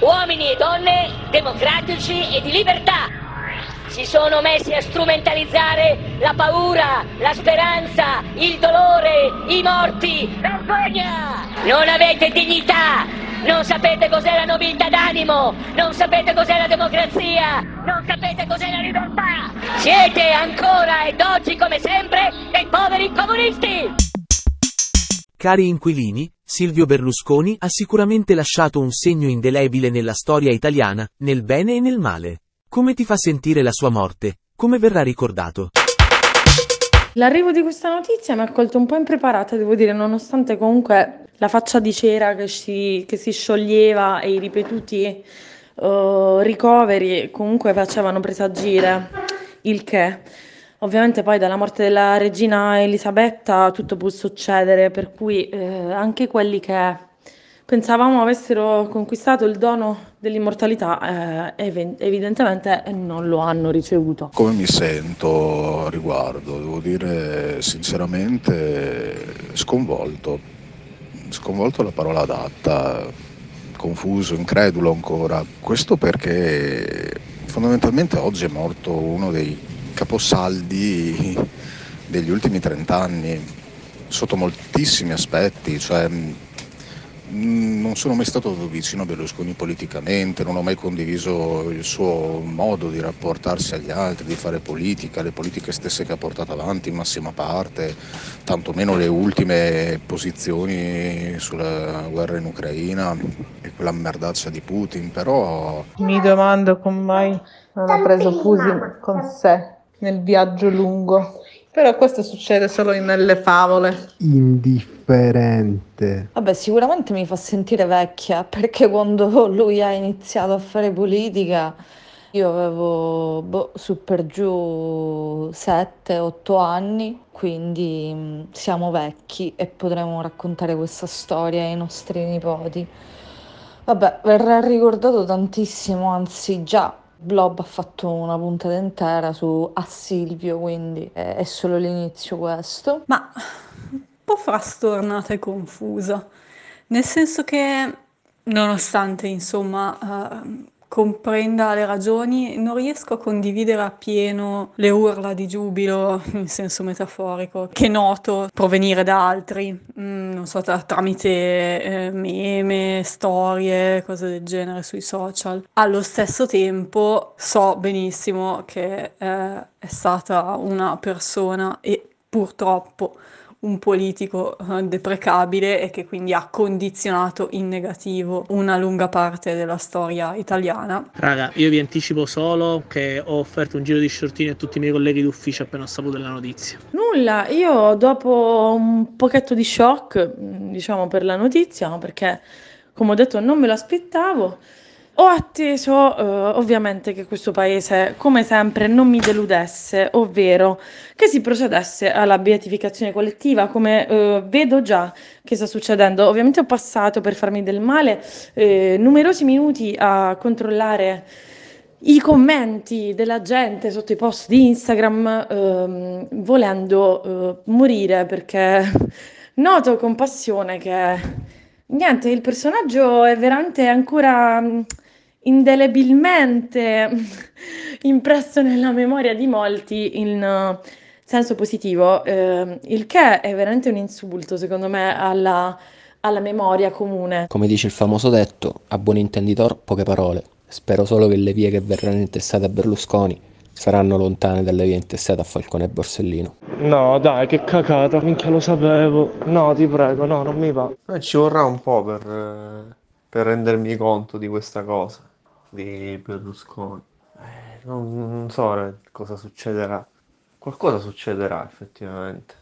uomini e donne democratici e di libertà. Si sono messi a strumentalizzare la paura, la speranza, il dolore, i morti. Vergogna! Non avete dignità, non sapete cos'è la nobiltà d'animo, non sapete cos'è la democrazia, non sapete cos'è la libertà. Siete ancora ed oggi come sempre dei poveri comunisti. Cari inquilini, Silvio Berlusconi ha sicuramente lasciato un segno indelebile nella storia italiana, nel bene e nel male. Come ti fa sentire la sua morte? Come verrà ricordato? L'arrivo di questa notizia mi ha colto un po' impreparata, devo dire, nonostante comunque la faccia di cera che si, che si scioglieva e i ripetuti uh, ricoveri comunque facevano presagire il che. Ovviamente poi dalla morte della regina Elisabetta tutto può succedere, per cui eh, anche quelli che pensavamo avessero conquistato il dono dell'immortalità eh, ev- evidentemente non lo hanno ricevuto. Come mi sento a riguardo? Devo dire sinceramente sconvolto, sconvolto la parola adatta, confuso, incredulo ancora. Questo perché fondamentalmente oggi è morto uno dei caposaldi degli ultimi trent'anni sotto moltissimi aspetti, cioè, mh, non sono mai stato vicino a Berlusconi politicamente, non ho mai condiviso il suo modo di rapportarsi agli altri, di fare politica, le politiche stesse che ha portato avanti in massima parte, tantomeno le ultime posizioni sulla guerra in Ucraina e quella merdaccia di Putin, però... Mi domando come mai non ha preso Putin con sé nel viaggio lungo. Però questo succede solo nelle favole. Indifferente. Vabbè, sicuramente mi fa sentire vecchia, perché quando lui ha iniziato a fare politica io avevo boh, su per giù 7-8 anni, quindi mh, siamo vecchi e potremo raccontare questa storia ai nostri nipoti. Vabbè, verrà ricordato tantissimo, anzi già Blob ha fatto una puntata intera su A Silvio, quindi è, solo l'inizio questo. Ma un po' frastornata e confusa, nel senso che nonostante insomma uh, comprenda le ragioni, non riesco a condividere appieno le urla di giubilo in senso metaforico che noto provenire da altri, mm, non so, tra- tramite eh, meme, storie, cose del genere sui social. Allo stesso tempo so benissimo che eh, è stata una persona e purtroppo un politico eh, deprecabile e che quindi ha condizionato in negativo una lunga parte della storia italiana. Raga, io vi anticipo solo che ho offerto un giro di shortini a tutti i miei colleghi d'ufficio appena ho saputo della notizia. Nulla, io dopo un pochetto di shock, diciamo per la notizia, perché come ho detto non me lo aspettavo, ho atteso eh, ovviamente che questo paese, come sempre, non mi deludesse, ovvero che si procedesse alla beatificazione collettiva, come eh, vedo già che sta succedendo. Ovviamente ho passato per farmi del male eh, numerosi minuti a controllare i commenti della gente sotto i post di Instagram, ehm, volendo eh, morire perché noto con passione che niente, il personaggio è veramente ancora indelebilmente impresso nella memoria di molti in uh, senso positivo, eh, il che è veramente un insulto secondo me alla, alla memoria comune. Come dice il famoso detto, a buon intenditor poche parole. Spero solo che le vie che verranno intestate a Berlusconi saranno lontane dalle vie intestate a Falcone e Borsellino. No, dai, che cacata, minchia lo sapevo. No, ti prego, no, non mi va. Eh, ci vorrà un po' per, eh, per rendermi conto di questa cosa di Berlusconi. Eh, non, non so cosa succederà. Qualcosa succederà effettivamente.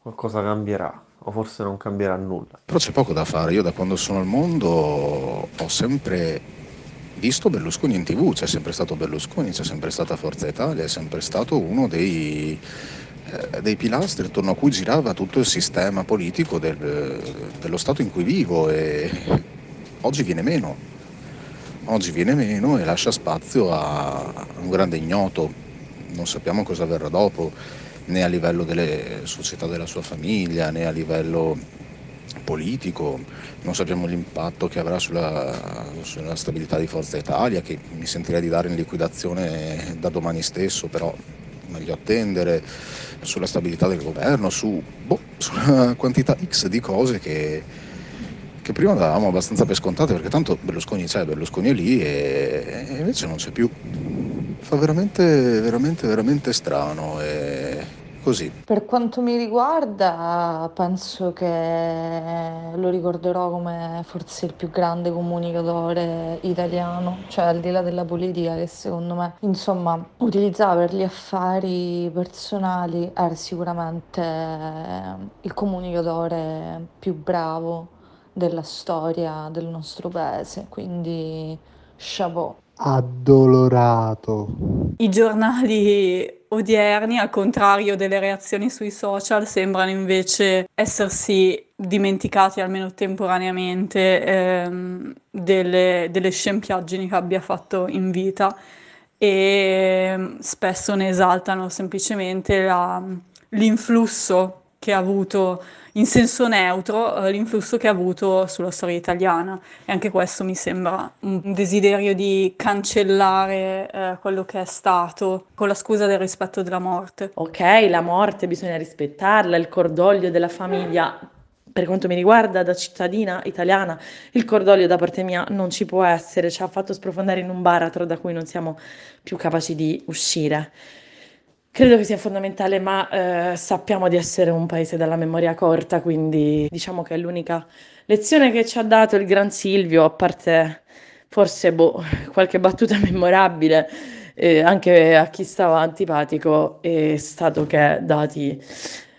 Qualcosa cambierà. O forse non cambierà nulla. Però c'è poco da fare. Io da quando sono al mondo ho sempre visto Berlusconi in tv, c'è sempre stato Berlusconi, c'è sempre stata Forza Italia, è sempre stato uno dei, eh, dei pilastri attorno a cui girava tutto il sistema politico del, dello Stato in cui vivo e oggi viene meno, oggi viene meno e lascia spazio a un grande ignoto, non sappiamo cosa avverrà dopo né a livello delle società della sua famiglia né a livello politico, non sappiamo l'impatto che avrà sulla, sulla, stabilità di Forza Italia, che mi sentirei di dare in liquidazione da domani stesso, però meglio attendere, sulla stabilità del governo, su, boh, sulla quantità X di cose che, che prima davamo abbastanza per scontate, perché tanto Berlusconi c'è, Berlusconi è lì e, e invece non c'è più. Fa veramente, veramente, veramente strano. E così. Per quanto mi riguarda, penso che lo ricorderò come forse il più grande comunicatore italiano, cioè al di là della politica che secondo me, insomma, utilizzava per gli affari personali, era sicuramente il comunicatore più bravo della storia del nostro paese, quindi chapeau addolorato. I giornali odierni, al contrario delle reazioni sui social, sembrano invece essersi dimenticati almeno temporaneamente ehm, delle, delle scempiaggini che abbia fatto in vita e ehm, spesso ne esaltano semplicemente la, l'influsso che ha avuto in senso neutro eh, l'influsso che ha avuto sulla storia italiana e anche questo mi sembra un desiderio di cancellare eh, quello che è stato con la scusa del rispetto della morte. Ok, la morte bisogna rispettarla, il cordoglio della famiglia per quanto mi riguarda, da cittadina italiana, il cordoglio da parte mia non ci può essere, ci ha fatto sprofondare in un baratro da cui non siamo più capaci di uscire. Credo che sia fondamentale, ma eh, sappiamo di essere un paese dalla memoria corta, quindi diciamo che è l'unica lezione che ci ha dato il gran Silvio, a parte forse boh, qualche battuta memorabile, eh, anche a chi stava antipatico, è stato che dati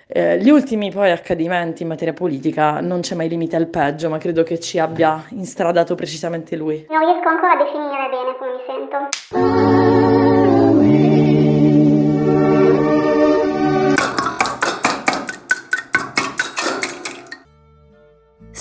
eh, gli ultimi poi accadimenti in materia politica non c'è mai limite al peggio, ma credo che ci abbia instradato precisamente lui. Non riesco ancora a definire bene come mi